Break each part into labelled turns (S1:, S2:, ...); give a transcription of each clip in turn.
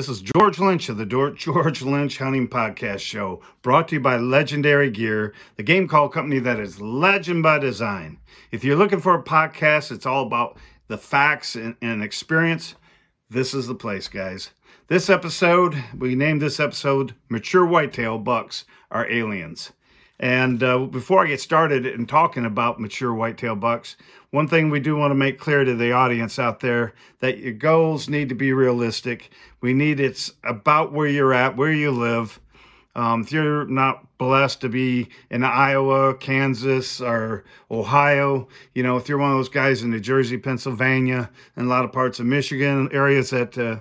S1: This is George Lynch of the George Lynch Hunting Podcast Show, brought to you by Legendary Gear, the game call company that is legend by design. If you're looking for a podcast, it's all about the facts and, and experience. This is the place, guys. This episode, we named this episode Mature Whitetail Bucks Are Aliens. And uh, before I get started in talking about mature whitetail bucks, one thing we do want to make clear to the audience out there that your goals need to be realistic. We need it's about where you're at, where you live. Um, if you're not blessed to be in Iowa, Kansas, or Ohio, you know, if you're one of those guys in New Jersey, Pennsylvania, and a lot of parts of Michigan, areas that uh,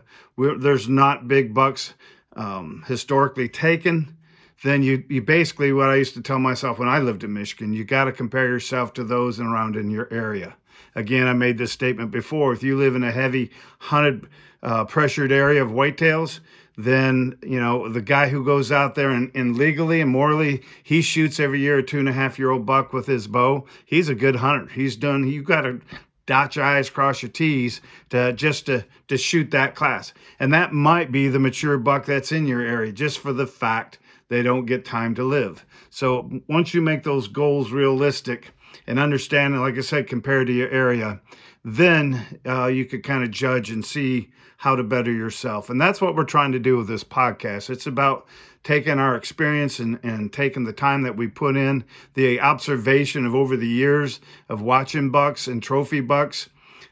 S1: there's not big bucks um, historically taken, then you, you basically what I used to tell myself when I lived in Michigan, you got to compare yourself to those around in your area. Again, I made this statement before. If you live in a heavy hunted, uh, pressured area of whitetails, then you know the guy who goes out there and, and legally and morally he shoots every year a two and a half year old buck with his bow. He's a good hunter. He's done. You got to dot your i's, cross your t's to just to to shoot that class, and that might be the mature buck that's in your area, just for the fact they don't get time to live. So once you make those goals realistic and understand, like I said, compared to your area, then uh, you could kind of judge and see how to better yourself. And that's what we're trying to do with this podcast. It's about taking our experience and, and taking the time that we put in, the observation of over the years of watching bucks and trophy bucks.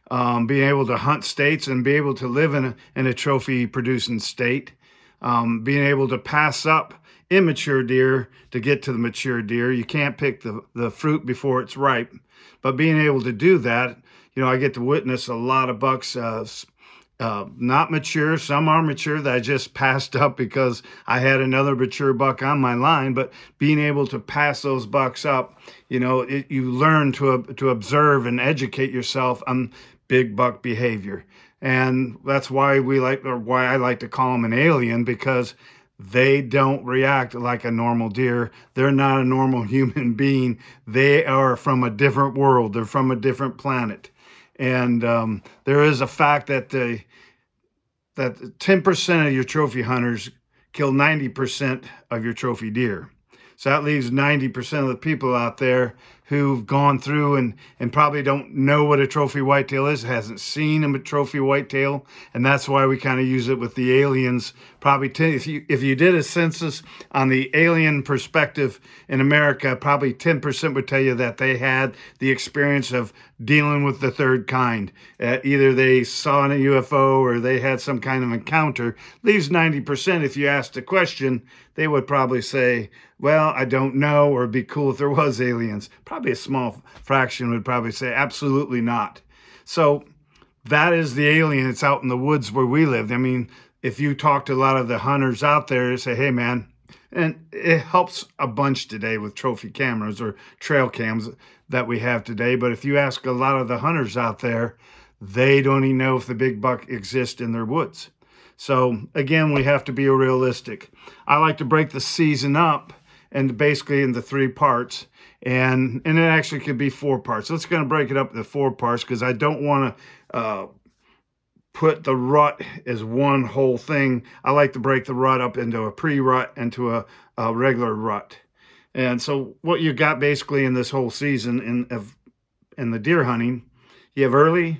S1: Um, being able to hunt states and be able to live in a, in a trophy producing state, um, being able to pass up immature deer to get to the mature deer. You can't pick the, the fruit before it's ripe. But being able to do that, you know, I get to witness a lot of bucks uh, uh, not mature. Some are mature that I just passed up because I had another mature buck on my line. But being able to pass those bucks up, you know, it, you learn to to observe and educate yourself on big buck behavior, and that's why we like, or why I like to call them an alien because they don't react like a normal deer. They're not a normal human being. They are from a different world. They're from a different planet. And um, there is a fact that the that 10% of your trophy hunters kill 90% of your trophy deer. So that leaves 90% of the people out there who've gone through and, and probably don't know what a trophy whitetail is, hasn't seen a trophy whitetail, and that's why we kind of use it with the aliens. Probably ten, if you if you did a census on the alien perspective in America, probably 10% would tell you that they had the experience of dealing with the third kind. Uh, either they saw a UFO or they had some kind of encounter. Leaves 90%. If you asked a question, they would probably say, well, I don't know, or be cool if there was aliens. Probably a small fraction would probably say, absolutely not. So that is the alien that's out in the woods where we live. I mean, if you talk to a lot of the hunters out there, they say, hey, man, and it helps a bunch today with trophy cameras or trail cams that we have today. But if you ask a lot of the hunters out there, they don't even know if the big buck exists in their woods. So again, we have to be realistic. I like to break the season up and basically in the three parts and and it actually could be four parts. Let's going to break it up into four parts because I don't want to uh, put the rut as one whole thing. I like to break the rut up into a pre-rut into a, a regular rut. And so what you got basically in this whole season in of in the deer hunting, you have early,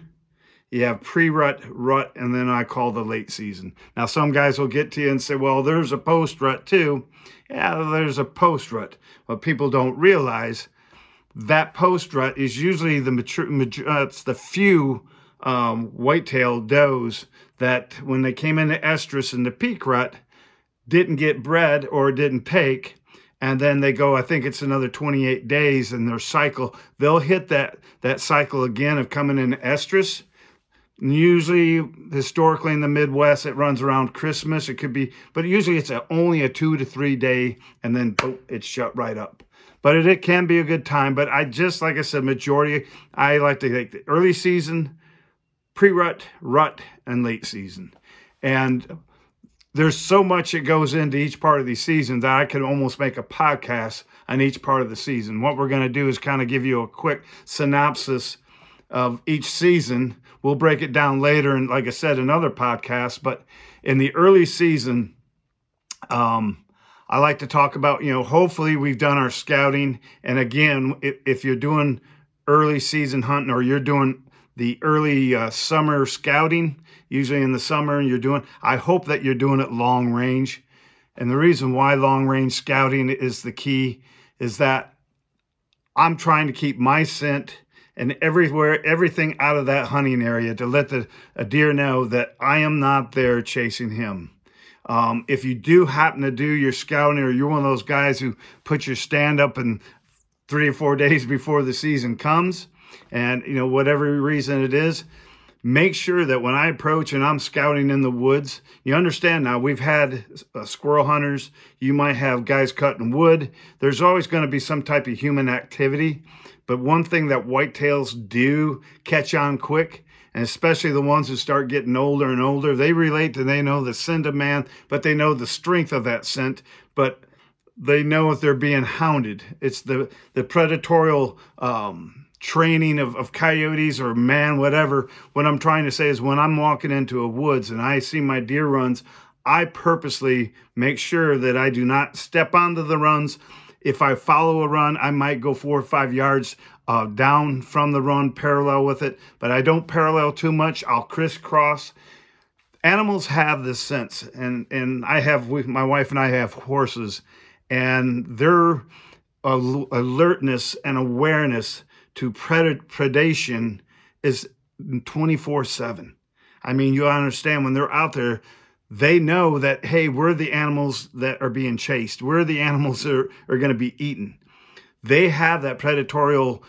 S1: you have pre-rut, rut, and then I call the late season. Now, some guys will get to you and say, well, there's a post-rut too. Yeah, there's a post-rut. What people don't realize, that post-rut is usually the mature, mature uh, it's the few um, whitetail does that when they came into estrus in the peak rut, didn't get bred or didn't take, and then they go i think it's another 28 days in their cycle they'll hit that that cycle again of coming in estrus Usually, historically in the Midwest, it runs around Christmas. It could be, but usually it's a, only a two to three day, and then boom, it's shut right up. But it, it can be a good time. But I just, like I said, majority, I like to take the early season, pre rut, rut, and late season. And there's so much that goes into each part of these seasons that I could almost make a podcast on each part of the season. What we're going to do is kind of give you a quick synopsis of each season. We'll break it down later, and like I said, in other podcasts. But in the early season, um, I like to talk about, you know, hopefully we've done our scouting. And again, if, you're doing early season hunting or you're doing the early uh, summer scouting, usually in the summer, and you're doing, I hope that you're doing it long range. And the reason why long range scouting is the key is that I'm trying to keep my scent and everywhere everything out of that hunting area to let the a deer know that I am not there chasing him. Um, if you do happen to do your scouting or you're one of those guys who put your stand up in three or four days before the season comes, and you know whatever reason it is, make sure that when I approach and I'm scouting in the woods, you understand now we've had uh, squirrel hunters, you might have guys cutting wood. There's always going to be some type of human activity. But one thing that whitetails do catch on quick, and especially the ones who start getting older and older, they relate and they know the scent of man, but they know the strength of that scent, but they know if they're being hounded. It's the the predatorial um, training of, of coyotes or man, whatever. What I'm trying to say is when I'm walking into a woods and I see my deer runs, I purposely make sure that I do not step onto the runs if I follow a run, I might go four or five yards uh, down from the run, parallel with it, but I don't parallel too much. I'll crisscross. Animals have this sense, and and I have my wife and I have horses, and their alertness and awareness to pred- predation is 24 7. I mean, you understand when they're out there, they know that hey we're the animals that are being chased. We're the animals that are, are going to be eaten. They have that predatorial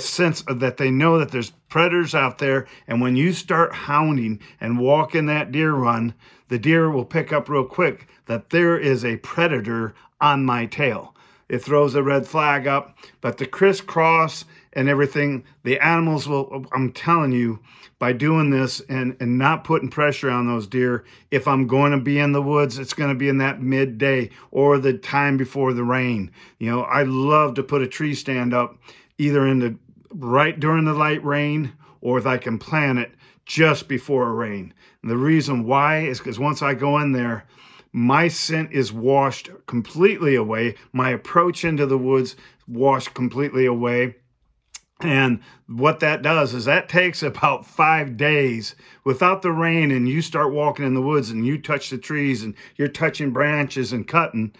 S1: sense that they know that there's predators out there and when you start hounding and walking that deer run the deer will pick up real quick that there is a predator on my tail. It throws a red flag up but the crisscross and everything the animals will i'm telling you by doing this and, and not putting pressure on those deer. If I'm going to be in the woods, it's going to be in that midday or the time before the rain. You know, I love to put a tree stand up either in the right during the light rain or if I can plan it just before a rain. And the reason why is because once I go in there, my scent is washed completely away. My approach into the woods washed completely away. And what that does is that takes about five days without the rain, and you start walking in the woods and you touch the trees and you're touching branches and cutting.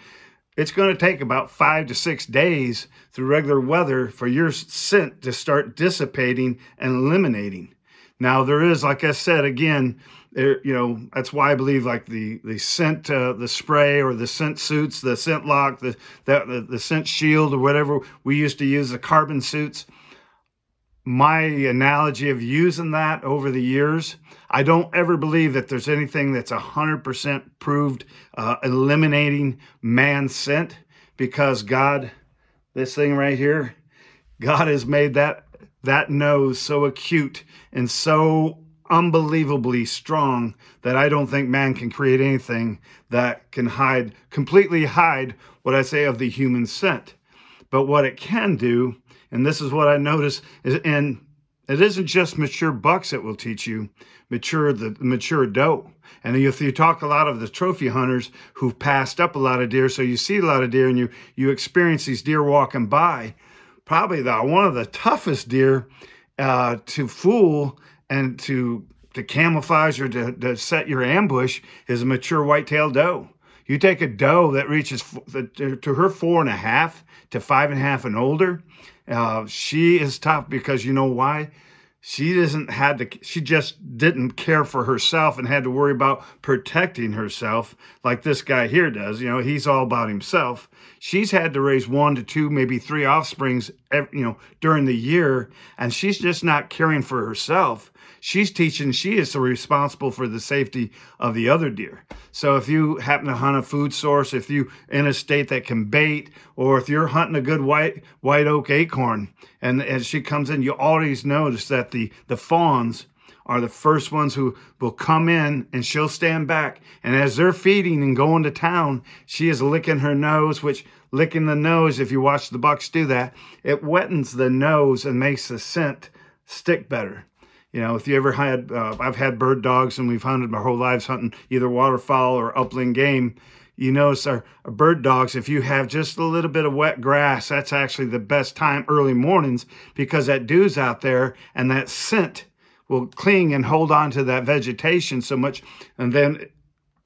S1: It's going to take about five to six days through regular weather for your scent to start dissipating and eliminating. Now, there is, like I said, again, there, you know, that's why I believe like the the scent, uh, the spray or the scent suits, the scent lock, the, the the scent shield or whatever we used to use, the carbon suits my analogy of using that over the years, I don't ever believe that there's anything that's 100% proved uh, eliminating man scent because God, this thing right here, God has made that that nose so acute and so unbelievably strong that I don't think man can create anything that can hide completely hide what I say of the human scent. But what it can do and this is what I notice is, and it isn't just mature bucks that will teach you mature the mature doe. And if you talk a lot of the trophy hunters who've passed up a lot of deer, so you see a lot of deer and you you experience these deer walking by, probably the one of the toughest deer uh, to fool and to to camouflage or to, to set your ambush is a mature white-tailed doe. You take a doe that reaches to her four and a half to five and a half and older. Uh, she is tough because you know why? She doesn't had to. She just didn't care for herself and had to worry about protecting herself like this guy here does. You know, he's all about himself. She's had to raise one to two, maybe three offsprings, every, you know, during the year, and she's just not caring for herself she's teaching she is responsible for the safety of the other deer. So if you happen to hunt a food source, if you in a state that can bait, or if you're hunting a good white white oak acorn, and as she comes in, you always notice that the the fawns are the first ones who will come in and she'll stand back. And as they're feeding and going to town, she is licking her nose, which licking the nose, if you watch the bucks do that, it wettens the nose and makes the scent stick better. You know, if you ever had, uh, I've had bird dogs and we've hunted my whole lives hunting either waterfowl or upland game. You notice our, our bird dogs, if you have just a little bit of wet grass, that's actually the best time early mornings because that dew's out there and that scent will cling and hold on to that vegetation so much. And then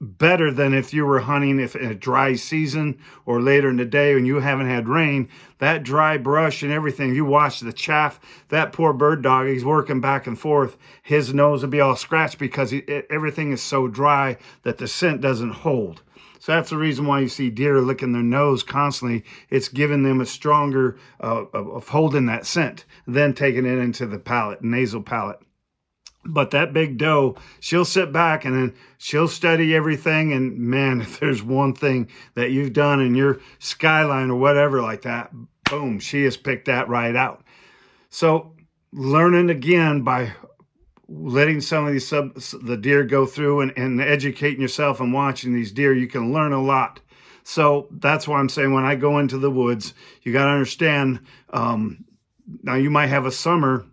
S1: better than if you were hunting if in a dry season or later in the day when you haven't had rain that dry brush and everything you watch the chaff that poor bird dog he's working back and forth. His nose will be all scratched because it, everything is so dry that the scent doesn't hold. So that's the reason why you see deer licking their nose constantly. It's giving them a stronger uh, of holding that scent then taking it into the palate nasal palate but that big doe, she'll sit back and then she'll study everything. And man, if there's one thing that you've done in your skyline or whatever like that, boom, she has picked that right out. So learning again by letting some of these sub, the deer go through and, and educating yourself and watching these deer, you can learn a lot. So that's why I'm saying when I go into the woods, you got to understand. Um, now you might have a summer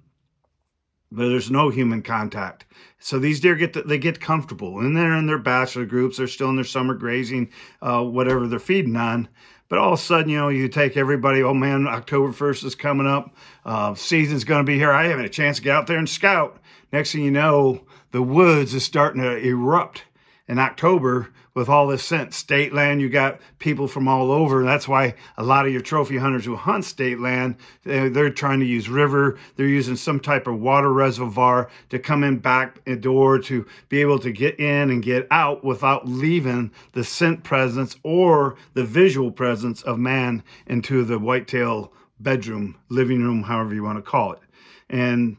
S1: there's no human contact. So these deer get to, they get comfortable, and they're in their bachelor groups. They're still in their summer grazing, uh, whatever they're feeding on. But all of a sudden, you know, you take everybody. Oh man, October first is coming up. Uh, season's going to be here. I haven't a chance to get out there and scout. Next thing you know, the woods is starting to erupt in October with all this scent. State land, you got people from all over. That's why a lot of your trophy hunters who hunt state land, they're trying to use river. They're using some type of water reservoir to come in back door to be able to get in and get out without leaving the scent presence or the visual presence of man into the whitetail bedroom, living room, however you want to call it. And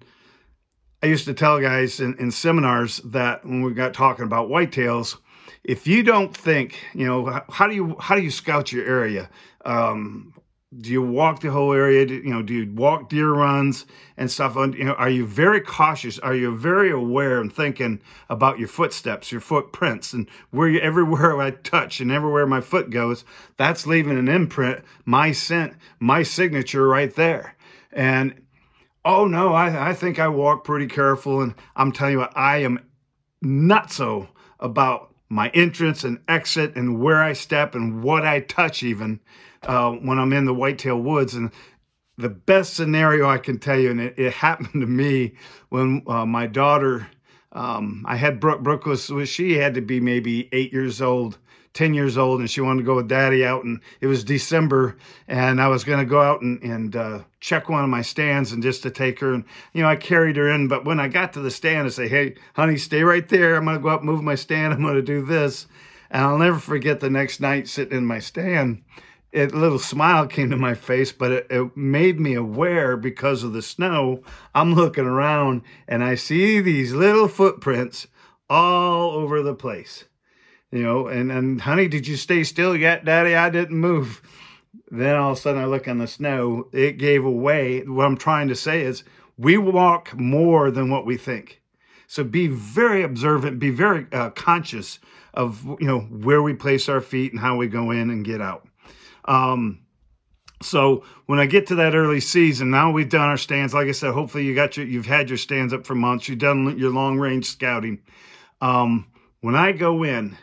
S1: I used to tell guys in, in seminars that when we got talking about whitetails, if you don't think, you know, how do you how do you scout your area? Um, do you walk the whole area? Do, you know, do you walk deer runs and stuff? You know, are you very cautious? Are you very aware and thinking about your footsteps, your footprints, and where you everywhere I touch and everywhere my foot goes, that's leaving an imprint, my scent, my signature right there. And oh no, I, I think I walk pretty careful, and I'm telling you what, I am not so about my entrance and exit and where I step and what I touch even uh, when I'm in the whitetail woods. And the best scenario I can tell you, and it, it happened to me when uh, my daughter, um, I had Brooke, Brooke was, she had to be maybe eight years old 10 years old and she wanted to go with daddy out and it was December and I was going to go out and, and uh, check one of my stands and just to take her and you know I carried her in but when I got to the stand I say hey honey stay right there. I'm going to go out move my stand. I'm going to do this. And I'll never forget the next night sitting in my stand. A little smile came to my face, but it, it, made me aware because of the snow. I'm looking around and I see these little footprints all over the place you know, and, and honey, did you stay still yet, daddy? I didn't move. Then all of a sudden I look in the snow, it gave away. What I'm trying to say is we walk more than what we think. So be very observant, be very uh, conscious of, you know, where we place our feet and how we go in and get out. Um, so when I get to that early season, now we've done our stands. Like I said, hopefully you got your, you've had your stands up for months. You've done your long range scouting. Um, when I go in,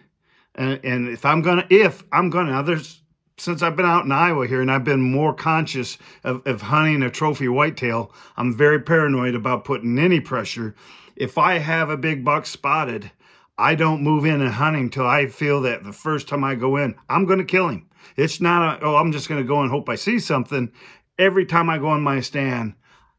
S1: and, and if I'm gonna, if I'm gonna, now there's since I've been out in Iowa here and I've been more conscious of, of hunting a trophy whitetail, I'm very paranoid about putting any pressure. If I have a big buck spotted, I don't move in and hunt him until I feel that the first time I go in, I'm going to kill him. It's not a, oh, I'm just going to go and hope I see something. Every time I go on my stand,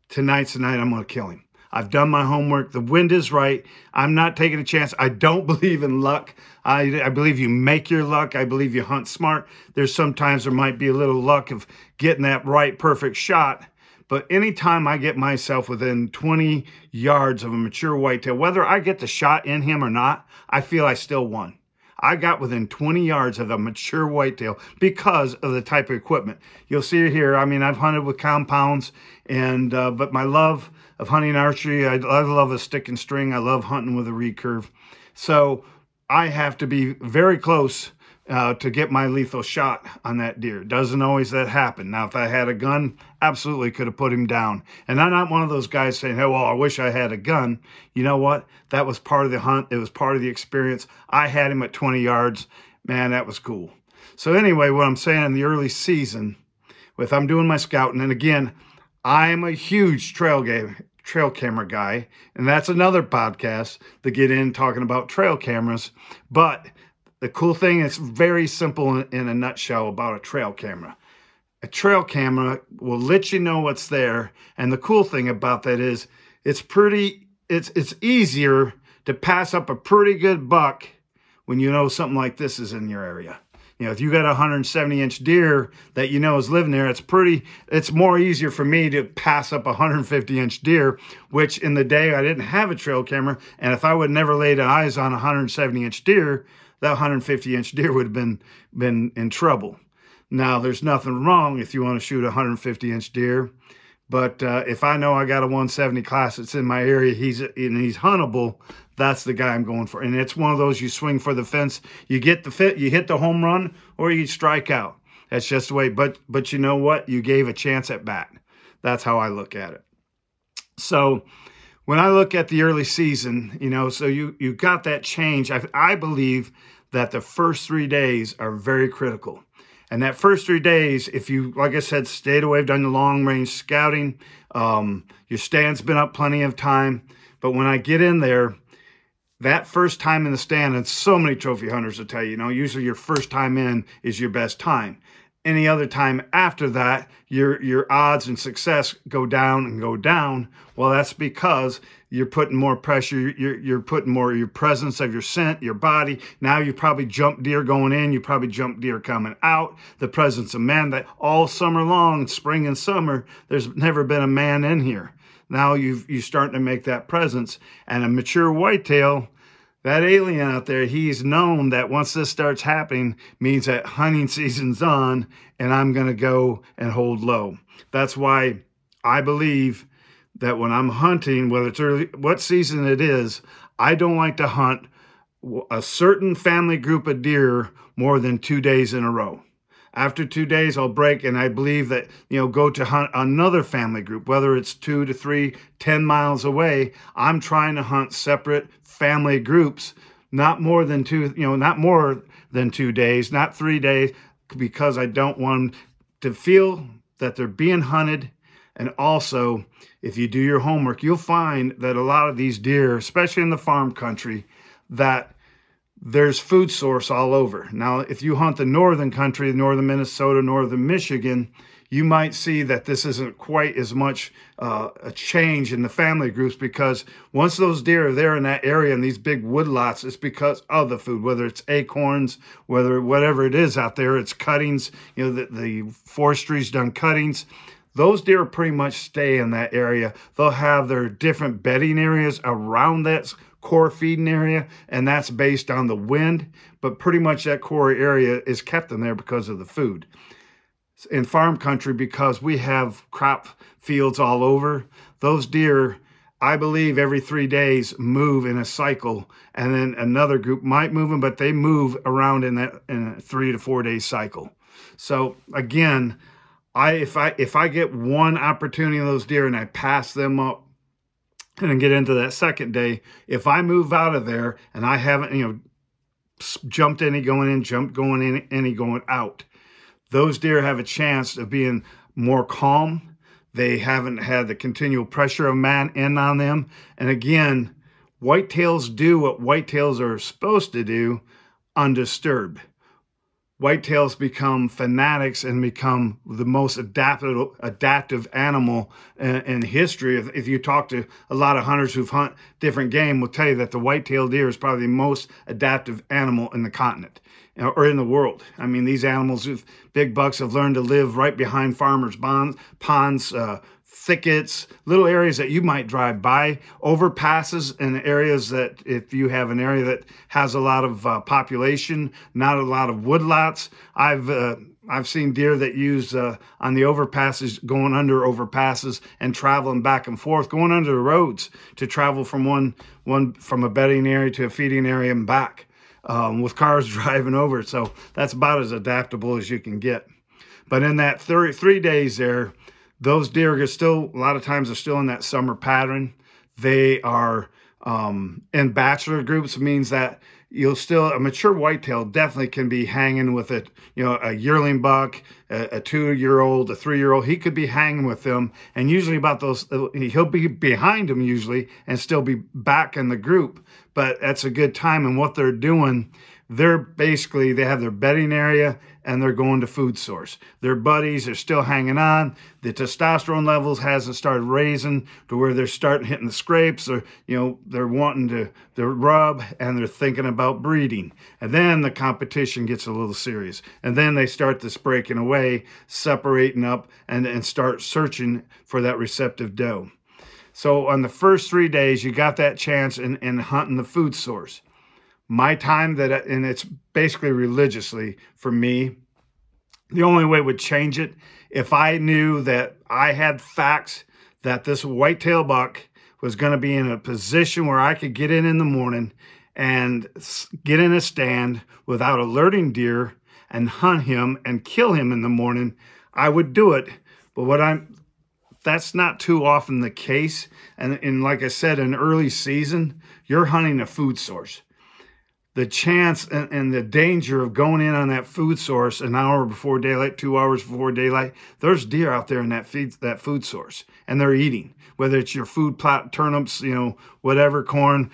S1: tonight's the night I'm going to kill him. I've done my homework. The wind is right. I'm not taking a chance. I don't believe in luck. I, I believe you make your luck. I believe you hunt smart. There's sometimes there might be a little luck of getting that right, perfect shot. But anytime I get myself within 20 yards of a mature whitetail, whether I get the shot in him or not, I feel I still won. I got within 20 yards of a mature whitetail because of the type of equipment. You'll see here. I mean, I've hunted with compounds, and uh, but my love of hunting archery, I, I love a stick and string. I love hunting with a recurve. So I have to be very close uh, to get my lethal shot on that deer. Doesn't always that happen. Now, if I had a gun, absolutely could have put him down. And I'm not one of those guys saying, "Hey, well, I wish I had a gun." You know what? That was part of the hunt. It was part of the experience. I had him at 20 yards. Man, that was cool. So anyway, what I'm saying in the early season, with I'm doing my scouting, and again, I am a huge trail game trail camera guy, and that's another podcast to get in talking about trail cameras. But the cool thing is very simple in, a nutshell about a trail camera. A trail camera will let you know what's there, and the cool thing about that is it's pretty it's it's easier to pass up a pretty good buck when you know something like this is in your area. You know, if you got a 170 inch deer that you know is living there, it's pretty, it's more easier for me to pass up a 150 inch deer, which in the day I didn't have a trail camera. And if I would never laid eyes on a 170 inch deer, that 150 inch deer would have been been in trouble. Now, there's nothing wrong if you want to shoot a 150 inch deer, but uh, if I know I got a 170 class that's in my area, he's and he's huntable, that's the guy I'm going for. And it's one of those you swing for the fence, you get the fit, you hit the home run, or you strike out. That's just the way. But but you know what? You gave a chance at bat. That's how I look at it. So when I look at the early season, you know, so you you got that change. I, I believe that the first three days are very critical. And that first three days, if you, like I said, stayed away, done the long range scouting, um, your stand's been up plenty of time. But when I get in there, that first time in the stand, and so many trophy hunters will tell you, you know, usually your first time in is your best time any other time after that, your your odds and success go down and go down. Well, that's because you're putting more pressure. You're you're putting more your presence of your scent, your body. Now you probably jump deer going in. You probably jump deer coming out. The presence of man that all summer long, spring and summer, there's never been a man in here. Now you've you starting to make that presence, and a mature whitetail that alien out there, he's known that once this starts happening means that hunting season's on and I'm going to go and hold low. That's why I believe that when I'm hunting, whether it's early, what season it is, I don't like to hunt a certain family group of deer more than two days in a row. After two days, I'll break, and I believe that, you know, go to hunt another family group, whether it's two to three, ten miles away. I'm trying to hunt separate family groups, not more than two, you know, not more than two days, not three days, because I don't want them to feel that they're being hunted. And also, if you do your homework, you'll find that a lot of these deer, especially in the farm country, that there's food source all over. Now, if you hunt the northern country, northern Minnesota, northern Michigan, you might see that this isn't quite as much uh, a change in the family groups because once those deer are there in that area in these big woodlots, it's because of the food, whether it's acorns, whether whatever it is out there, it's cuttings, you know, the, the forestry's done cuttings. Those deer pretty much stay in that area. They'll have their different bedding areas around that core feeding area, and that's based on the wind. But pretty much that core area is kept in there because of the food. In farm country, because we have crop fields all over, those deer, I believe, every three days move in a cycle, and then another group might move them, but they move around in that in a three to four day cycle. So again, I if I if I get one opportunity of those deer and I pass them up and get into that second day, if I move out of there and I haven't, you know, jumped any going in, jumped going in, any going out, those deer have a chance of being more calm. They haven't had the continual pressure of man in on them. And again, whitetails do what whitetails are supposed to do undisturbed whitetails become fanatics and become the most adaptive adaptive animal in, in history. If, if, you talk to a lot of hunters who've hunt different game, will tell you that the white-tailed deer is probably the most adaptive animal in the continent or in the world. I mean, these animals, big bucks, have learned to live right behind farmers' bonds, ponds, uh, thickets, little areas that you might drive by, overpasses and areas that if you have an area that has a lot of uh, population, not a lot of woodlots. I've uh, I've seen deer that use uh, on the overpasses, going under overpasses and traveling back and forth, going under the roads to travel from one one from a bedding area to a feeding area and back. um, with cars driving over. So that's about as adaptable as you can get. But in that 33 days there, those deer are still, a lot of times, are still in that summer pattern. They are um, in bachelor groups, means that you'll still a mature whitetail definitely can be hanging with it you know a yearling buck a, a two year old a three year old he could be hanging with them and usually about those he'll be behind them usually and still be back in the group but that's a good time and what they're doing they're basically they have their bedding area and they're going to food source. Their buddies are still hanging on. The testosterone levels hasn't started raising to where they're starting hitting the scrapes or you know they're wanting to to rub and they're thinking about breeding. And then the competition gets a little serious. And then they start this breaking away, separating up and, and start searching for that receptive doe. So on the first three days, you got that chance in, in hunting the food source my time that and it's basically religiously for me the only way would change it if i knew that i had facts that this whitetail buck was going to be in a position where i could get in in the morning and get in a stand without alerting deer and hunt him and kill him in the morning i would do it. But what i'm that's not too often the case. And, and like i said in early season you're hunting a food source the chance and, and, the danger of going in on that food source an hour before daylight, two hours before daylight. There's deer out there in that feed that food source, and they're eating. Whether it's your food plot, turnips, you know, whatever, corn,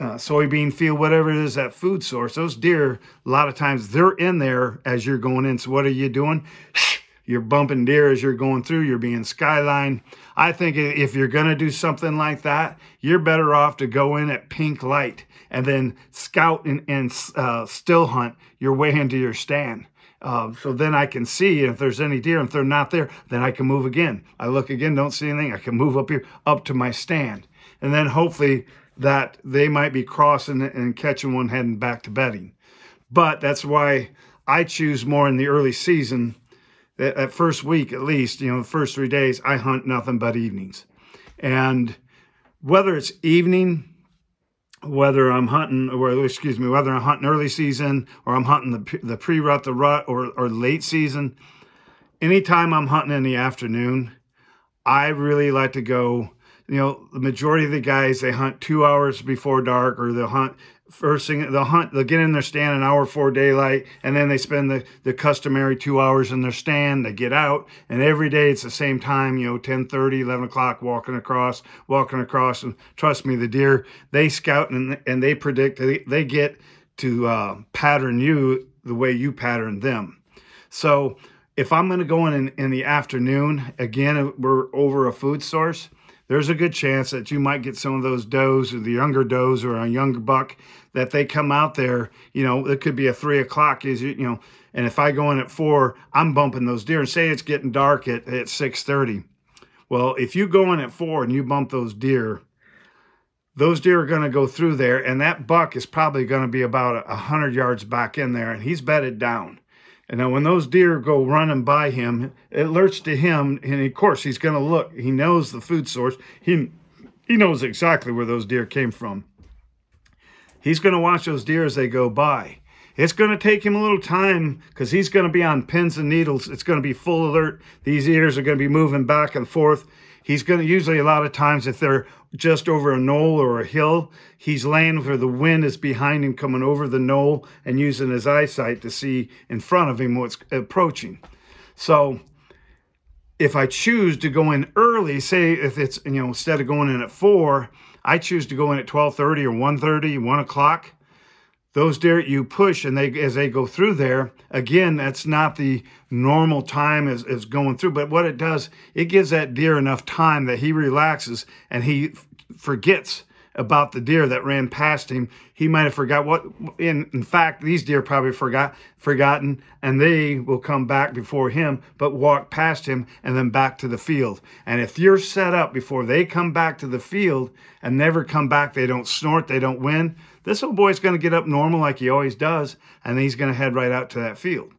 S1: uh, soybean field, whatever it is, that food source. Those deer, a lot of times, they're in there as you're going in. So what are you doing? You're bumping deer as you're going through. You're being skyline. I think if you're going to do something like that, you're better off to go in at pink light and then scout and, and uh, still hunt your way into your stand. Uh, so then I can see if there's any deer. If they're not there, then I can move again. I look again, don't see anything. I can move up here up to my stand, and then hopefully that they might be crossing and catching one heading back to bedding. But that's why I choose more in the early season that, that first week at least, you know, the first three days, I hunt nothing but evenings. And whether it's evening, whether I'm hunting, or excuse me, whether I'm hunting early season or I'm hunting the, the pre rut, the rut, or, or late season, anytime I'm hunting in the afternoon, I really like to go. You know, the majority of the guys they hunt two hours before dark, or they'll hunt first thing they'll hunt they'll get in their stand an hour before daylight and then they spend the, the customary two hours in their stand. They get out and every day it's the same time you know 10 30 11 o'clock walking across walking across and trust me the deer they scout and, and they predict they, they get to uh, pattern you the way you pattern them. So if i'm going to go in, in in the afternoon again we're over a food source there's a good chance that you might get some of those does or the younger does or a younger buck that they come out there. You know, it could be a three o'clock. Is you know, and if I go in at four, I'm bumping those deer. And say it's getting dark at at six thirty. Well, if you go in at four and you bump those deer, those deer are going to go through there, and that buck is probably going to be about a hundred yards back in there, and he's bedded down. And now when those deer go running by him, it alerts to him, and of course he's going to look. He knows the food source. He he knows exactly where those deer came from. He's going to watch those deer as they go by. It's going to take him a little time because he's going to be on pins and needles. It's going to be full alert. These ears are going to be moving back and forth. He's going to usually a lot of times if they're just over a knoll or a hill, he's laying where the wind is behind him coming over the knoll and using his eyesight to see in front of him what's approaching. So if I choose to go in early, say if it's you know instead of going in at four, I choose to go in at 12:30 or 1:30, 1 o'clock. Those deer you push and they as they go through there again that's not the normal time as, as going through but what it does it gives that deer enough time that he relaxes and he forgets about the deer that ran past him. He might have forgot what in in fact these deer probably forgot forgotten and they will come back before him but walk past him and then back to the field. And if you're set up before they come back to the field and never come back they don't snort they don't win this old boy's going to get up normal like he always does, and he's going to head right out to that field.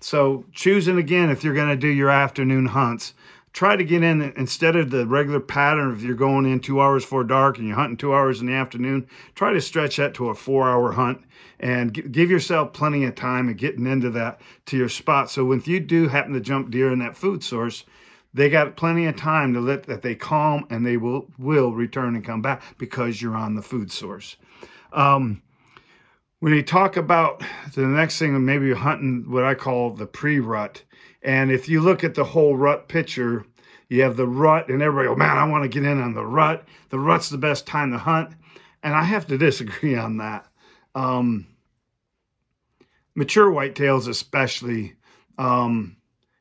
S1: So choosing again, if you're going to do your afternoon hunts, try to get in instead of the regular pattern if you're going in two hours before dark and you're hunting two hours in the afternoon try to stretch that to a four hour hunt and give yourself plenty of time of getting into that to your spot. So if you do happen to jump deer in that food source they got plenty of time to let that they calm and they will will return and come back because you're on the food source. Um, when you talk about the next thing maybe hunting what i call the pre-rut and if you look at the whole rut picture, you have the rut, and everybody, oh man, I want to get in on the rut. The rut's the best time to hunt. And I have to disagree on that. Um, mature whitetails, especially, um,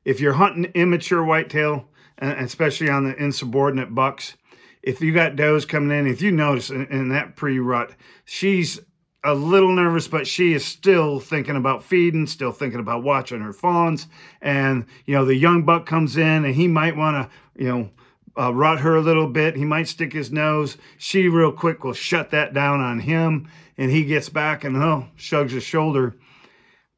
S1: if you're hunting immature whitetail, and especially on the insubordinate bucks, if you got does coming in, if you notice in, in that pre rut, she's a little nervous, but she is still thinking about feeding, still thinking about watching her fawns. And, you know, the young buck comes in and he might want to, you know, uh, rut her a little bit. He might stick his nose. She real quick will shut that down on him. And he gets back and, oh, shrugs his shoulder.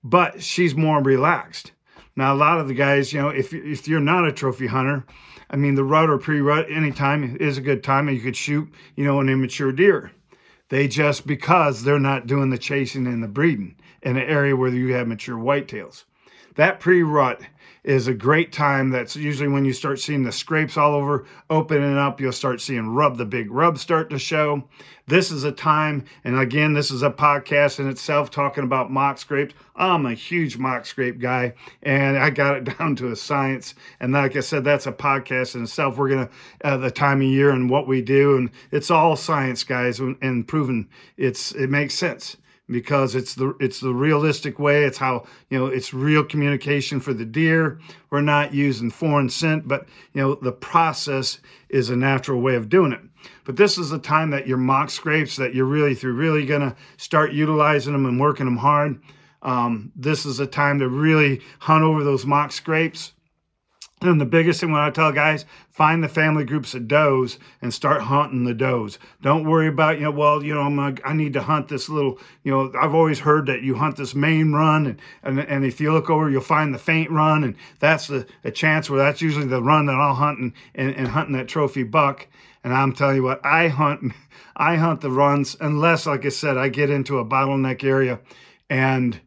S1: But she's more relaxed. Now, a lot of the guys, you know, if, if you're not a trophy hunter, I mean, the rut or pre-rut anytime is a good time and you could shoot, you know, an immature deer. They just because they're not doing the chasing and the breeding in an area where you have mature whitetails. That pre-rut is a great time. That's usually when you start seeing the scrapes all over opening up. You'll start seeing rub, the big rub start to show. This is a time, and again, this is a podcast in itself talking about mock scrapes. I'm a huge mock scrape guy, and I got it down to a science. And like I said, that's a podcast in itself. We're gonna uh, the time of year and what we do, and it's all science, guys, and proven it's it makes sense because it's the it's the realistic way. It's how you know it's real communication for the deer. We're not using foreign scent, but you know the process is a natural way of doing it. But this is the time that your mock scrapes that you're really through really gonna start utilizing them and working them hard. Um, this is a time to really hunt over those mock scrapes and the biggest thing when I tell guys, find the family groups of does and start hunting the does. Don't worry about, you know, well, you know, I'm a, I need to hunt this little, you know, I've always heard that you hunt this main run and, and, and if you look over, you'll find the faint run. And that's the, a chance where that's usually the run that I'll hunt and, and, and hunting that trophy buck. And I'm telling you what, I hunt, I hunt the runs unless, like I said, I get into a bottleneck area and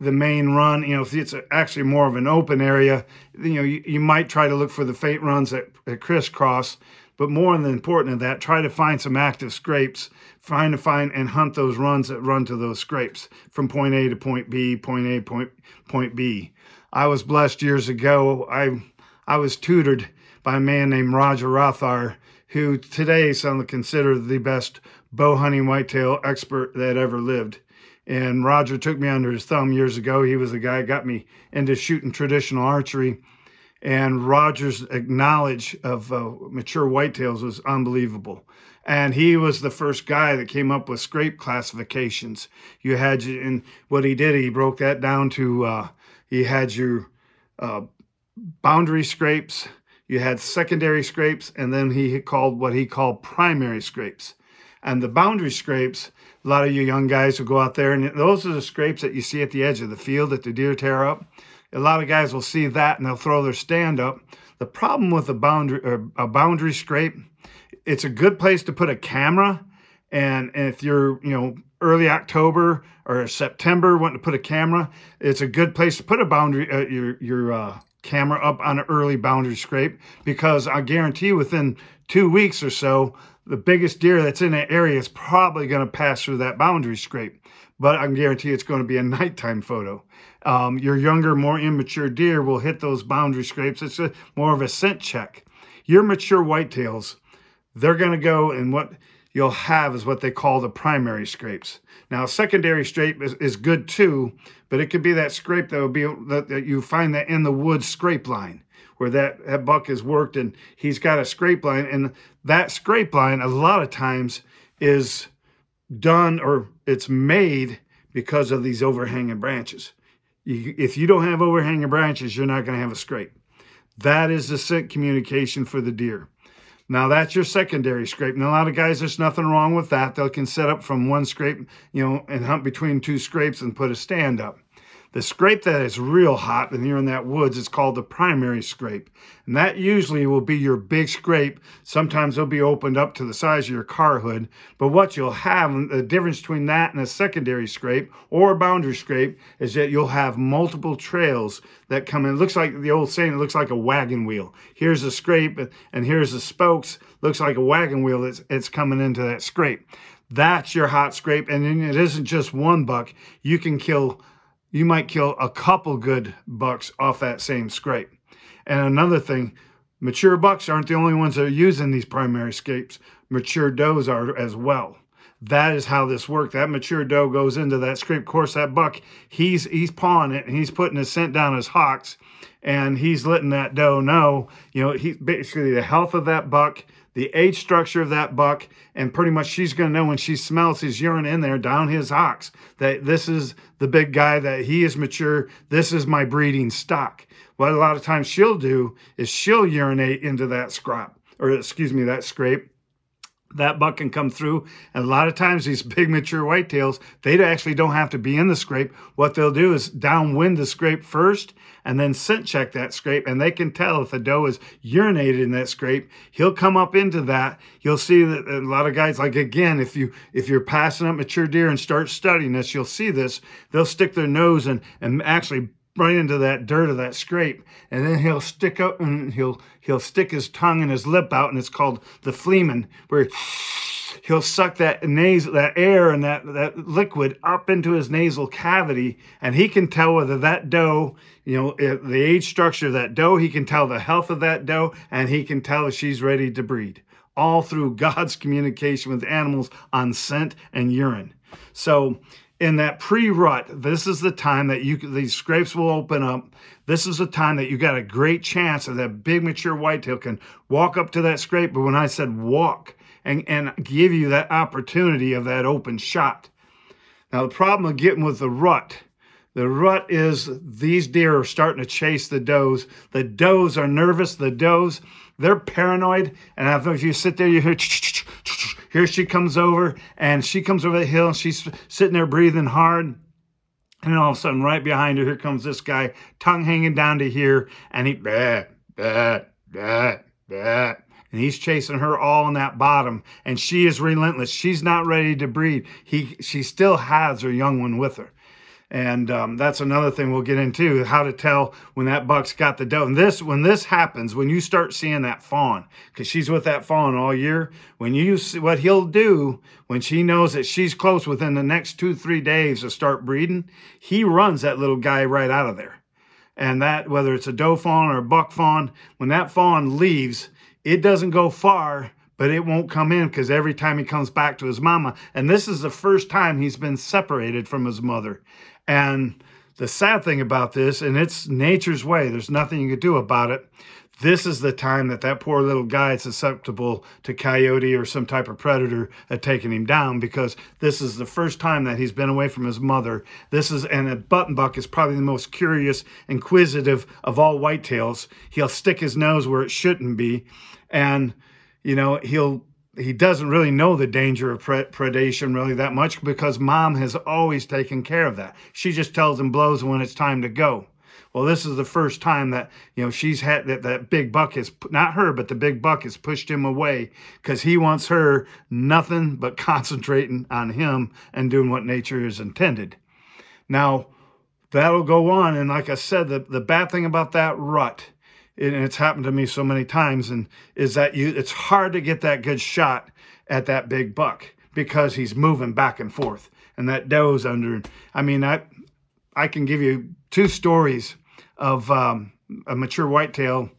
S1: the main run. You know, if it's actually more of an open area, you know, you, you might try to look for the faint runs that, that crisscross. But more than important than that, try to find some active scrapes. Find to find and hunt those runs that run to those scrapes from point A to point B, point A, point point B. I was blessed years ago. I I was tutored by a man named Roger Rothhaar, who today is considered the best bow hunting whitetail expert that ever lived. And Roger took me under his thumb years ago. He was the guy got me into shooting traditional archery. And Roger's knowledge of uh, mature whitetails was unbelievable. And he was the first guy that came up with scrape classifications. You had, and what he did, he broke that down to, uh, he had your uh, boundary scrapes, you had secondary scrapes, and then he called what he called primary scrapes. And the boundary scrapes a lot of you young guys will go out there, and those are the scrapes that you see at the edge of the field that the deer tear up. A lot of guys will see that and they'll throw their stand up. The problem with a boundary or a boundary scrape, it's a good place to put a camera. And, if you're, you know, early October or September wanting to put a camera, it's a good place to put a boundary, uh, your, your uh, camera up on an early boundary scrape because I guarantee within two weeks or so, the biggest deer that's in that area is probably going to pass through that boundary scrape. But I can guarantee it's going to be a nighttime photo. Um, your younger, more immature deer will hit those boundary scrapes. It's a, more of a scent check. Your mature whitetails, they're going to go and what you'll have is what they call the primary scrapes. Now, secondary scrape is, is good too, but it could be that scrape that would be that, that you find that in the woods scrape line where that, that buck has worked and he's got a scrape line. And that scrape line, a lot of times, is done or it's made because of these overhanging branches. You, if you don't have overhanging branches, you're not going to have a scrape. That is the scent communication for the deer. Now that's your secondary scrape. And a lot of guys, there's nothing wrong with that. They can set up from one scrape, you know, and hunt between two scrapes and put a stand up. The scrape that is real hot and you're in that woods is called the primary scrape. And that usually will be your big scrape. Sometimes they'll be opened up to the size of your car hood. But what you'll have, the difference between that and a secondary scrape or a boundary scrape, is that you'll have multiple trails that come in. It looks like the old saying, it looks like a wagon wheel. Here's a scrape and here's the spokes. Looks like a wagon wheel that's it's coming into that scrape. That's your hot scrape. And then it isn't just one buck. You can kill you might kill a couple good bucks off that same scrape. And another thing, mature bucks aren't the only ones that are using these primary scrapes. Mature does are as well. That is how this works. That mature doe goes into that scrape. Of course, that buck, he's he's pawing it and he's putting his scent down his hocks and he's letting that doe know, you know, he's basically the health of that buck the age structure of that buck, and pretty much she's going to know when she smells his urine in there down his hocks that this is the big guy, that he is mature, this is my breeding stock. What a lot of times she'll do is she'll urinate into that scrap, or excuse me, that scrape, that buck can come through. And a lot of times these big mature whitetails, they actually don't have to be in the scrape. What they'll do is downwind the scrape first and then scent check that scrape. And they can tell if the doe is urinated in that scrape. He'll come up into that. You'll see that a lot of guys, like again, if you if you're passing up mature deer and start studying this, you'll see this. They'll stick their nose and and actually right into that dirt of that scrape and then he'll stick up and he'll he'll stick his tongue and his lip out and it's called the flehmen where he'll suck that nasal that air and that that liquid up into his nasal cavity and he can tell whether that doe you know eh, the age structure of that doe he can tell the health of that doe and he can tell if she's ready to breed. All through god's communication with animals on scent and urine. So in that pre-rut, this is the time that you these scrapes will open up. This is the time that you got a great chance that that big mature whitetail can walk up to that scrape. But when I said walk and, and give you that opportunity of that open shot. Now the problem of getting with the rut, the rut is these deer are starting to chase the does. The does are nervous. The does, they're paranoid. And if you sit there, you hear here she comes over and she comes over the hill and she's sitting there breathing hard. And all of a sudden, right behind her, here comes this guy, tongue hanging down to here, and he, bah, bah, bah, bah. And he's chasing her all on that bottom, and she is relentless. She's not ready to breed. He, she still has her young one with her. And um, that's another thing we'll get into how to tell when that buck's got the doe. And this, when this happens, when you start seeing that fawn, because she's with that fawn all year, when you see what he'll do when she knows that she's close within the next two, three days to start breeding, he runs that little guy right out of there. And that, whether it's a doe fawn or a buck fawn, when that fawn leaves, it doesn't go far but it won't come in because every time he comes back to his mama, and this is the first time he's been separated from his mother. And the sad thing about this, and it's nature's way, there's nothing you can do about it. This is the time that that poor little guy is susceptible to coyote or some type of predator at taking him down because this is the first time that he's been away from his mother. This is, and a button buck is probably the most curious, inquisitive of all whitetails. He'll stick his nose where it shouldn't be. And, you know, he'll he doesn't really know the danger of predation really that much because mom has always taken care of that. She just tells him blows when it's time to go. Well, this is the first time that you know she's had that that big buck has not her, but the big buck has pushed him away because he wants her nothing but concentrating on him and doing what nature is intended. Now that'll go on, and like I said, the the bad thing about that rut and it's happened to me so many times, and is that you it's hard to get that good shot at that big buck because he's moving back and forth, and that doe's under. I mean, I I can give you two stories of um, a mature whitetail.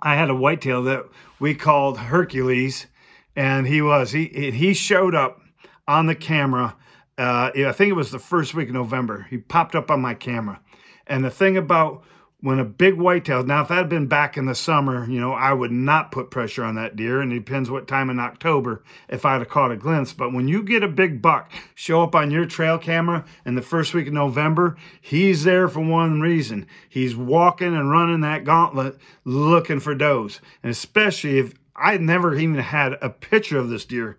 S1: I had a whitetail that we called Hercules, and he was he he showed up on the camera. Uh, I think it was the first week of November. He popped up on my camera, and the thing about when a big whitetail, now if that had been back in the summer, you know, I would not put pressure on that deer, and it depends what time in October if I'd have caught a glimpse. But when you get a big buck show up on your trail camera in the first week of November, he's there for one reason. He's walking and running that gauntlet looking for does. And especially if I never even had a picture of this deer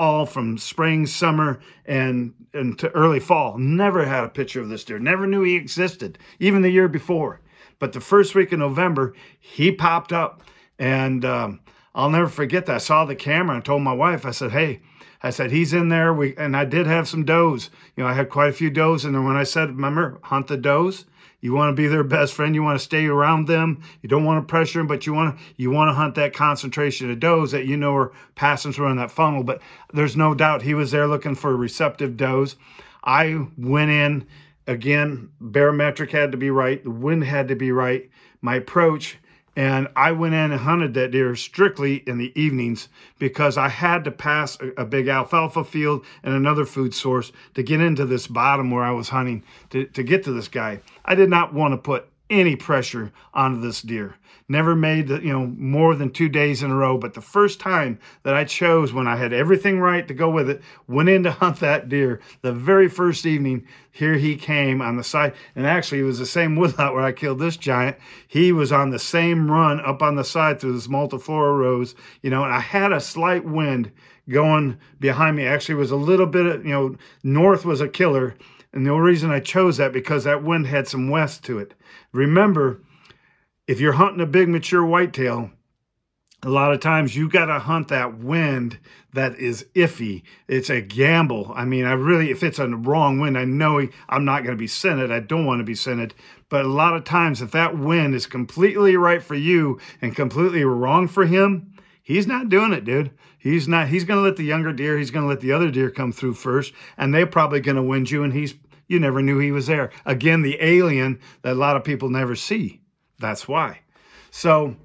S1: all from spring, summer, and, and to early fall. Never had a picture of this deer. Never knew he existed, even the year before. But the first week of November, he popped up. And um, I'll never forget that. I saw the camera and told my wife, I said, hey, I said, he's in there. We And I did have some does. You know, I had quite a few does. And then when I said, remember, hunt the does, you want to be their best friend. You want to stay around them. You don't want to pressure them, but you want to you want to hunt that concentration of does that you know are passing through in that funnel. But there's no doubt he was there looking for receptive does. I went in again. Barometric had to be right. The wind had to be right. My approach and I went in and hunted that deer strictly in the evenings because I had to pass a, a, big alfalfa field and another food source to get into this bottom where I was hunting to, to get to this guy. I did not want to put any pressure onto this deer. Never made, you know, more than two days in a row. But the first time that I chose when I had everything right to go with it, went in to hunt that deer, the very first evening, here he came on the side. And actually, it was the same woodlot where I killed this giant. He was on the same run up on the side through this multiflora rose, you know, and I had a slight wind going behind me. Actually, was a little bit of, you know, north was a killer. And the only reason I chose that because that wind had some west to it. Remember, if you're hunting a big mature whitetail, a lot of times you got to hunt that wind that is iffy. It's a gamble. I mean, I really, if it's a wrong wind, I know I'm not going to be scented. I don't want to be scented. But a lot of times, if that wind is completely right for you and completely wrong for him, he's not doing it, dude. He's not, he's going to let the younger deer, he's going to let the other deer come through first, and they're probably going to wind you, and he's, you never knew he was there. Again, the alien that a lot of people never see. That's why. So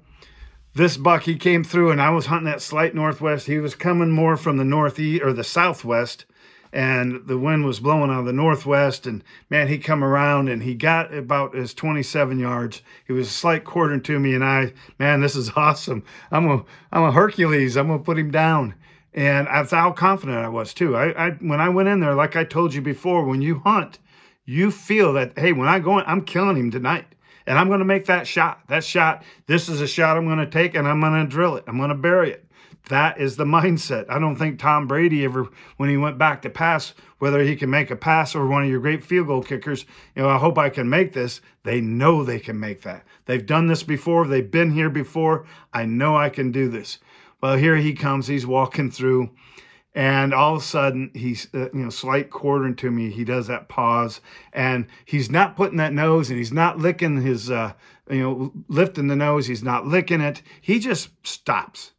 S1: this buck, he came through and I was hunting that slight northwest. He was coming more from the northeast or the southwest and the wind was blowing out of the northwest and man he come around and he got about his 27 yards. He was a slight quarter to me and i man this is awesome. I'm a i'm a hercules. I'm gonna put him down. And that's how confident i was too. I, I when i went in there like i told you before when you hunt you feel that hey when i go in i'm killing him tonight and I'm going to make that shot. That shot, this is a shot I'm going to take and I'm going to drill it. I'm going to bury it. That is the mindset. I don't think Tom Brady ever, when he went back to pass, whether he can make a pass or one of your great field goal kickers, you know, I hope I can make this. They know they can make that. They've done this before. They've been here before. I know I can do this. Well, here he comes. He's walking through and all of a sudden he's uh, you know slight quartering to me. He does that pause and he's not putting that nose and he's not licking his uh, you know lifting the nose. He's not licking it. He just stops.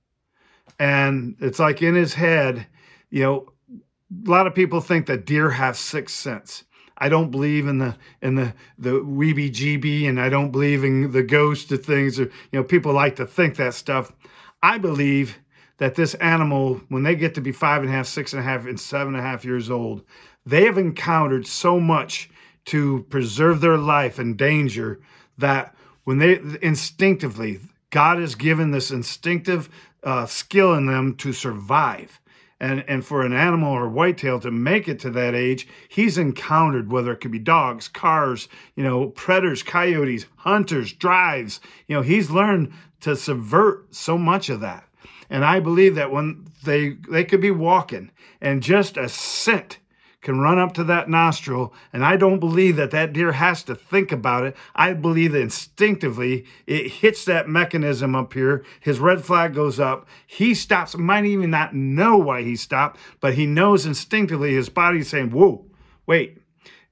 S1: And it's like in his head you know a lot of people think that deer have sixth sense. I don't believe in the in the the weeby GB and I don't believe in the ghost of things or you know people like to think that stuff. I believe that this animal, when they get to be five and a half, six and a half, and seven and a half years old, they have encountered so much to preserve their life and danger that when they instinctively, God has given this instinctive uh, skill in them to survive. And, and for an animal or whitetail to make it to that age, he's encountered whether it could be dogs, cars, you know, predators, coyotes, hunters, drives. You know, he's learned to subvert so much of that. And I believe that when they they could be walking and just a scent can run up to that nostril, and I don't believe that that deer has to think about it. I believe that instinctively it hits that mechanism up here. His red flag goes up. He stops. Might even not know why he stopped, but he knows instinctively his body's saying, "Whoa, wait."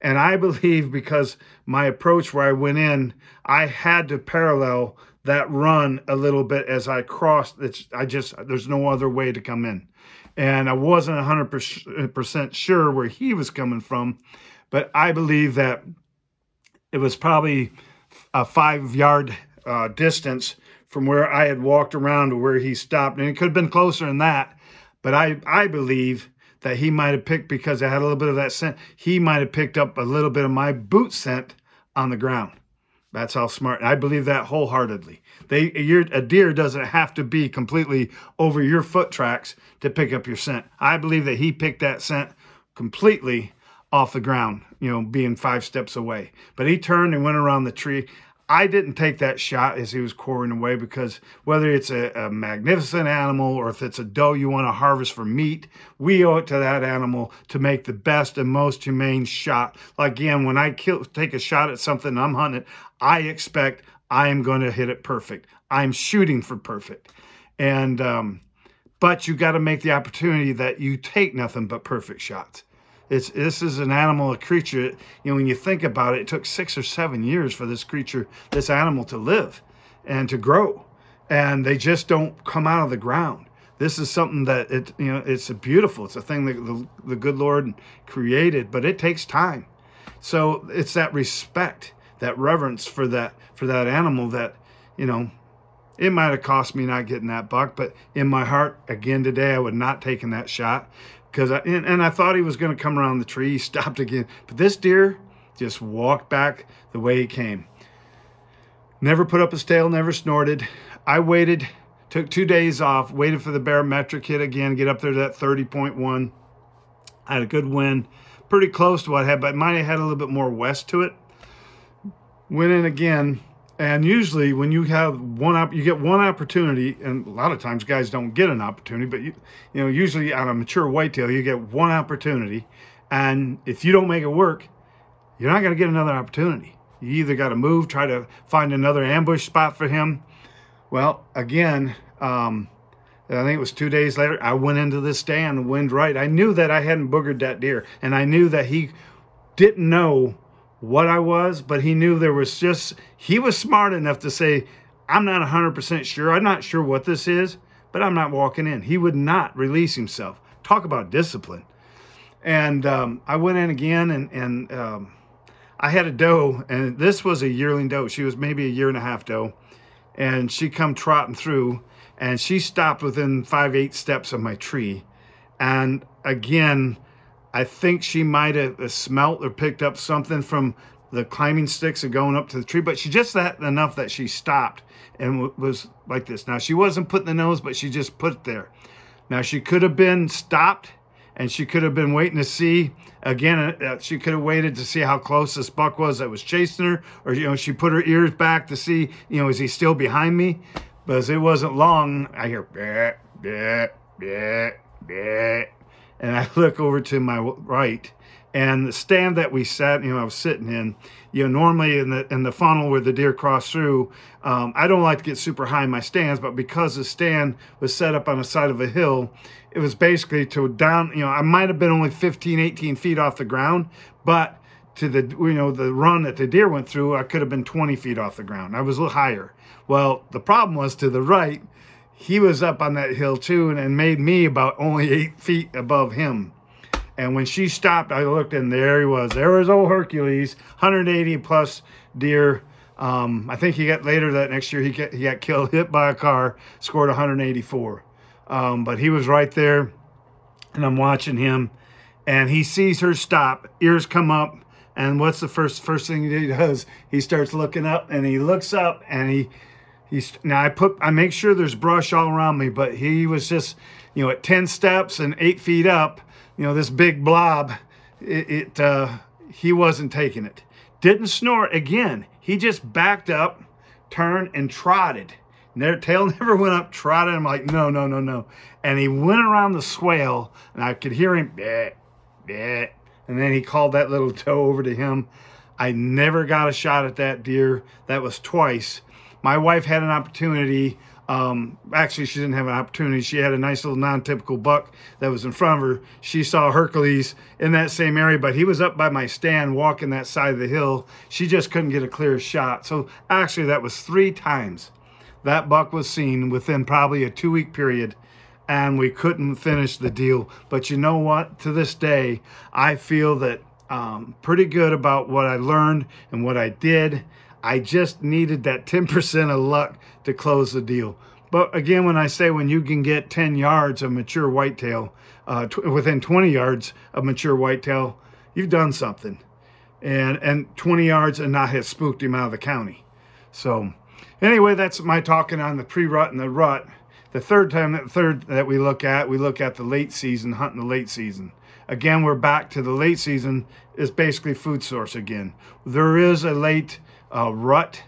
S1: And I believe because my approach where I went in, I had to parallel that run a little bit as I crossed. It's I just there's no other way to come in, and I wasn't hundred percent sure where he was coming from, but I believe that it was probably a five yard uh, distance from where I had walked around to where he stopped, and it could have been closer than that, but I I believe that he might have picked because I had a little bit of that scent. He might have picked up a little bit of my boot scent on the ground. That's how smart. I believe that wholeheartedly. They, a deer doesn't have to be completely over your foot tracks to pick up your scent. I believe that he picked that scent completely off the ground, you know, being five steps away. But he turned and went around the tree. I didn't take that shot as he was quartering away because whether it's a, a, magnificent animal or if it's a doe you want to harvest for meat, we owe it to that animal to make the best and most humane shot. Like again, when I kill, take a shot at something I'm hunting, I expect I am going to hit it perfect. I'm shooting for perfect, and um, but you got to make the opportunity that you take nothing but perfect shots. It's this is an animal, a creature. You know, when you think about it, it took six or seven years for this creature, this animal, to live and to grow, and they just don't come out of the ground. This is something that it you know it's beautiful. It's a thing that the, the good Lord created, but it takes time. So it's that respect, that reverence for that for that animal that you know it might have cost me not getting that buck, but in my heart, again today, I would not taken that shot because I, and, and I thought he was going to come around the tree. He stopped again, but this deer just walked back the way he came. Never put up his tail, never snorted. I waited, took two days off, waited for the barometric hit again, get up there to that 30.1. I had a good wind, pretty close to what I had, but might have had a little bit more west to it. Went in again, and usually, when you have one, op- you get one opportunity, and a lot of times guys don't get an opportunity. But you, you know, usually on a mature whitetail, you get one opportunity, and if you don't make it work, you're not going to get another opportunity. You either got to move, try to find another ambush spot for him. Well, again, um, I think it was two days later, I went into this stand, wind right. I knew that I hadn't boogered that deer, and I knew that he didn't know what I was, but he knew there was just, he was smart enough to say, I'm not 100% sure. I'm not sure what this is, but I'm not walking in. He would not release himself. Talk about discipline. And um, I went in again and, and um, I had a doe, and this was a yearling doe. She was maybe a year and a half doe. And she come trotting through, and she stopped within five, eight steps of my tree. And again, I think she might have smelt or picked up something from the climbing sticks and going up to the tree, but she just that enough that she stopped and w- was like this. Now she wasn't putting the nose, but she just put it there. Now she could have been stopped and she could have been waiting to see again. Uh, uh she could have waited to see how close this buck was that was chasing her, or you know she put her ears back to see you know is he still behind me? But it wasn't long, I hear bleh, bleh, bleh, bleh, and I look over to my right, and the stand that we sat, you know, I was sitting in, you know, normally in the in the funnel where the deer cross through, um, I don't like to get super high in my stands, but because the stand was set up on the side of a hill, it was basically to down, you know, I might have been only 15, 18 feet off the ground, but to the you know the run that the deer went through, I could have been 20 feet off the ground. I was a little higher. Well, the problem was to the right he was up on that hill too and, and made me about only eight feet above him. And when she stopped, I looked and there he was. There was old Hercules, 180 plus deer. Um, I think he got later that next year. He got he got killed, hit by a car, scored 184. Um, but he was right there, and I'm watching him, and he sees her stop. Ears come up, and what's the first first thing he does? He starts looking up, and he looks up, and he He's now I put I make sure there's brush all around me, but he was just you know at ten steps and eight feet up, you know this big blob. It, it uh, he wasn't taking it. Didn't snort again. He just backed up, turned and trotted. Their tail never went up, trotted. I'm like no no no no, and he went around the swale, and I could hear him bleh, bleh, and then he called that little toe over to him. I never got a shot at that deer. That was twice my wife had an opportunity. Um, actually, she didn't have an opportunity. She had a nice little non-typical buck that was in front of her. She saw Hercules in that same area, but he was up by my stand walking that side of the hill. She just couldn't get a clear shot. So actually, that was three times that buck was seen within probably a two-week period and we couldn't finish the deal. But you know what? To this day, I feel that um, pretty good about what I learned and what I did. I just needed that 10% of luck to close the deal. But again, when I say when you can get 10 yards of mature whitetail, uh, within 20 yards of mature whitetail, you've done something. And, and 20 yards and not have spooked him out of the county. So anyway, that's my talking on the pre-rut and the rut. The third time, that third that we look at, we look at the late season, hunting the late season. Again, we're back to the late season is basically food source again. There is a late uh, rut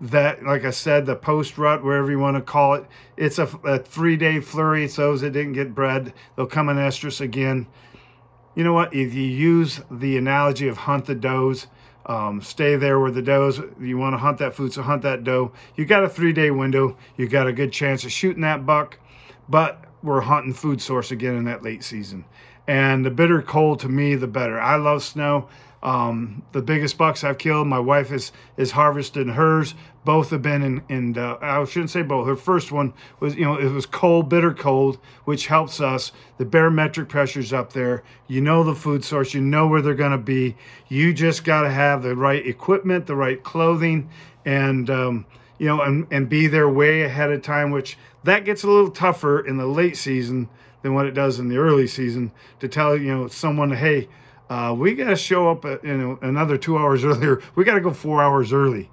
S1: that, like I said, the post rut, wherever you want to call it, it's a, a three day flurry. It's those that didn't get bred, they'll come in estrus again. You know what? If you use the analogy of hunt the does, um, stay there where the does, you want to hunt that food, so hunt that doe. You got a three day window, you got a good chance of shooting that buck, but we're hunting food source again in that late season. And the bitter cold to me, the better. I love snow. Um, the biggest bucks I've killed, my wife is is harvested hers. Both have been in, in I shouldn't say both. Her first one was, you know, it was cold, bitter cold, which helps us. The barometric pressure's up there. You know the food source. You know where they're going to be. You just got to have the right equipment, the right clothing, and um, you know, and, and be there way ahead of time. Which that gets a little tougher in the late season than what it does in the early season to tell you know someone, hey uh, we got to show up at, you know another two hours earlier. We got to go four hours early.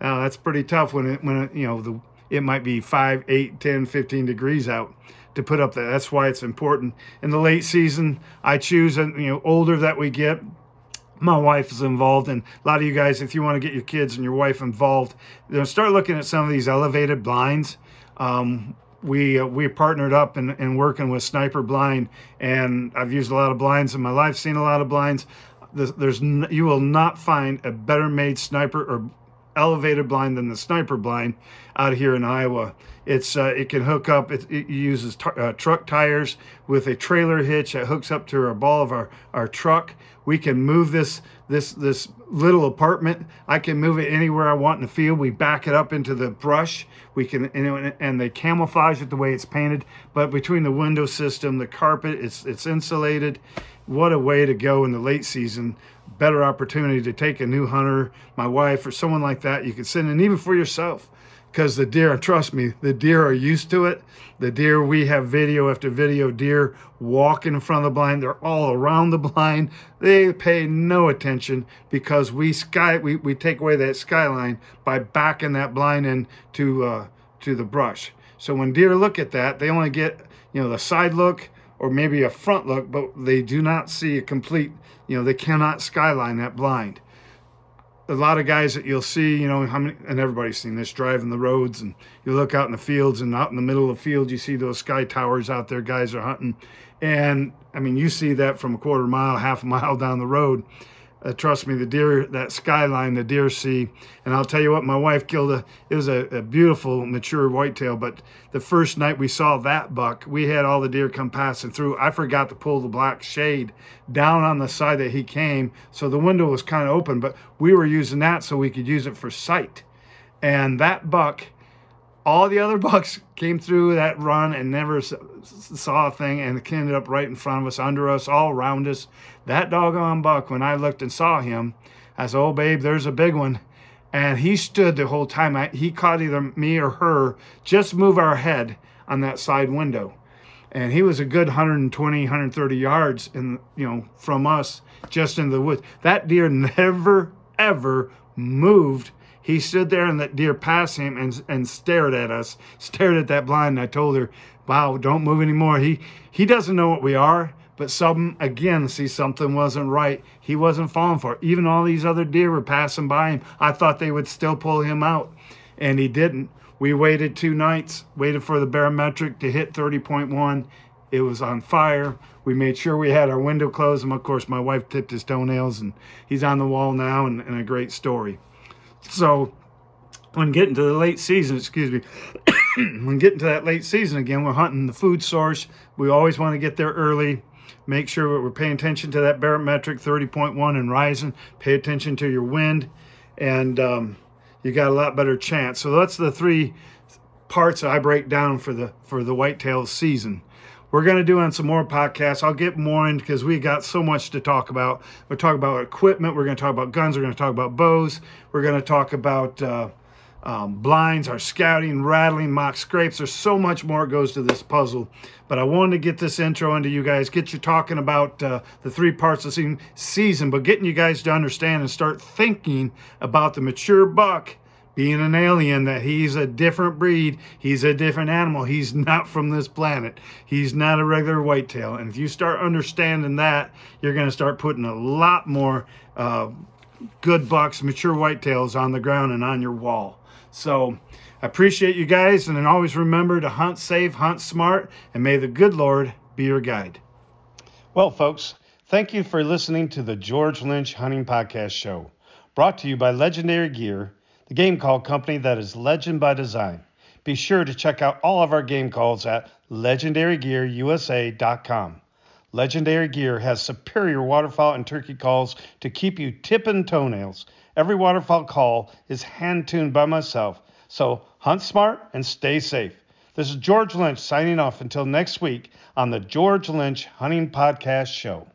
S1: Now that's pretty tough when it when it, you know the it might be 5, 8, 10, 15 degrees out to put up that. That's why it's important. In the late season, I choose, and you know, older that we get, my wife is involved and a lot of you guys if you want to get your kids and your wife involved you know start looking at some of these elevated blinds um, we uh, we partnered up and, working with Sniper Blind, and I've used a lot of blinds in my life, seen a lot of blinds. There's, there's you will not find a better made sniper or elevated blind than the Sniper blind out here in Iowa. It's uh, it can hook up. It, it uses t- uh, truck tires with a trailer hitch that hooks up to a ball of our our truck. We can move this this this little apartment. I can move it anywhere I want in the field. We back it up into the brush. We can and, and they camouflage it the way it's painted. But between the window system, the carpet, it's it's insulated. What a way to go in the late season. Better opportunity to take a new hunter, my wife, or someone like that. You can send, and even for yourself because the deer, trust me, the deer are used to it. The deer, we have video after video, deer walking in front of the blind. They're all around the blind. They pay no attention because we sky we, we take away that skyline by backing that blind in to uh, to the brush. So when deer look at that, they only get you know the side look or maybe a front look, but they do not see a complete. You know they cannot skyline that blind a lot of guys that you'll see, you know, how many, and everybody's seen this driving the roads, and you look out in the fields, and out in the middle of the field, you see those sky towers out there. Guys are hunting, and I mean, you see that from a quarter mile, half a mile down the road, uh, trust me, the deer, that skyline, the deer see. And I'll tell you what, my wife killed a, it was a, a, beautiful mature whitetail. But the first night we saw that buck, we had all the deer come passing through. I forgot to pull the black shade down on the side that he came. So the window was kind of open, but we were using that so we could use it for sight. And that buck, all the other bucks came through that run and never saw a thing and ended up right in front of us, under us, all around us. That doggone buck, when I looked and saw him, I said, Oh, babe, there's a big one. And he stood the whole time. I, he caught either me or her just move our head on that side window. And he was a good 120, 130 yards in, you know, from us just in the woods. That deer never, ever moved he stood there and that deer passed him and, and stared at us, stared at that blind. And I told her, wow, don't move anymore. He, he doesn't know what we are, but some, again, see, something wasn't right. He wasn't falling for it. Even all these other deer were passing by him. I thought they would still pull him out, and he didn't. We waited two nights, waited for the barometric to hit 30.1. It was on fire. We made sure we had our window closed. And of course, my wife tipped his toenails, and he's on the wall now, and, and a great story. So when getting to the late season, excuse me, when getting to that late season again, we're hunting the food source. We always want to get there early. Make sure we're paying attention to that barometric 30.1 and rising. Pay attention to your wind, and um, you got a lot better chance. So that's the three parts I break down for the for the whitetail season we're going to do on some more podcasts. I'll get more in because we got so much to talk about. We're talk about equipment. We're going to talk about guns. We're going to talk about bows. We're going to talk about uh, um, blinds, our scouting, rattling, mock scrapes. There's so much more goes to this puzzle. But I wanted to get this intro into you guys, get you talking about uh, the three parts of the season, but getting you guys to understand and start thinking about the mature buck being an alien that he's a different breed, he's a different animal, he's not from this planet. He's not a regular whitetail. And if you start understanding that, you're going to start putting a lot more uh, good bucks, mature whitetails on the ground and on your wall. So I appreciate you guys, and then always remember to hunt safe, hunt smart, and may the good Lord be your guide. Well, folks, thank you for listening to the George Lynch Hunting Podcast Show, brought to you by Legendary Gear, the game call company that is legend by design. Be sure to check out all of our game calls at legendarygearusa.com. Legendary Gear has superior waterfowl and turkey calls to keep you tipping toenails. Every waterfowl call is hand tuned by myself, so hunt smart and stay safe. This is George Lynch signing off until next week on the George Lynch Hunting Podcast Show.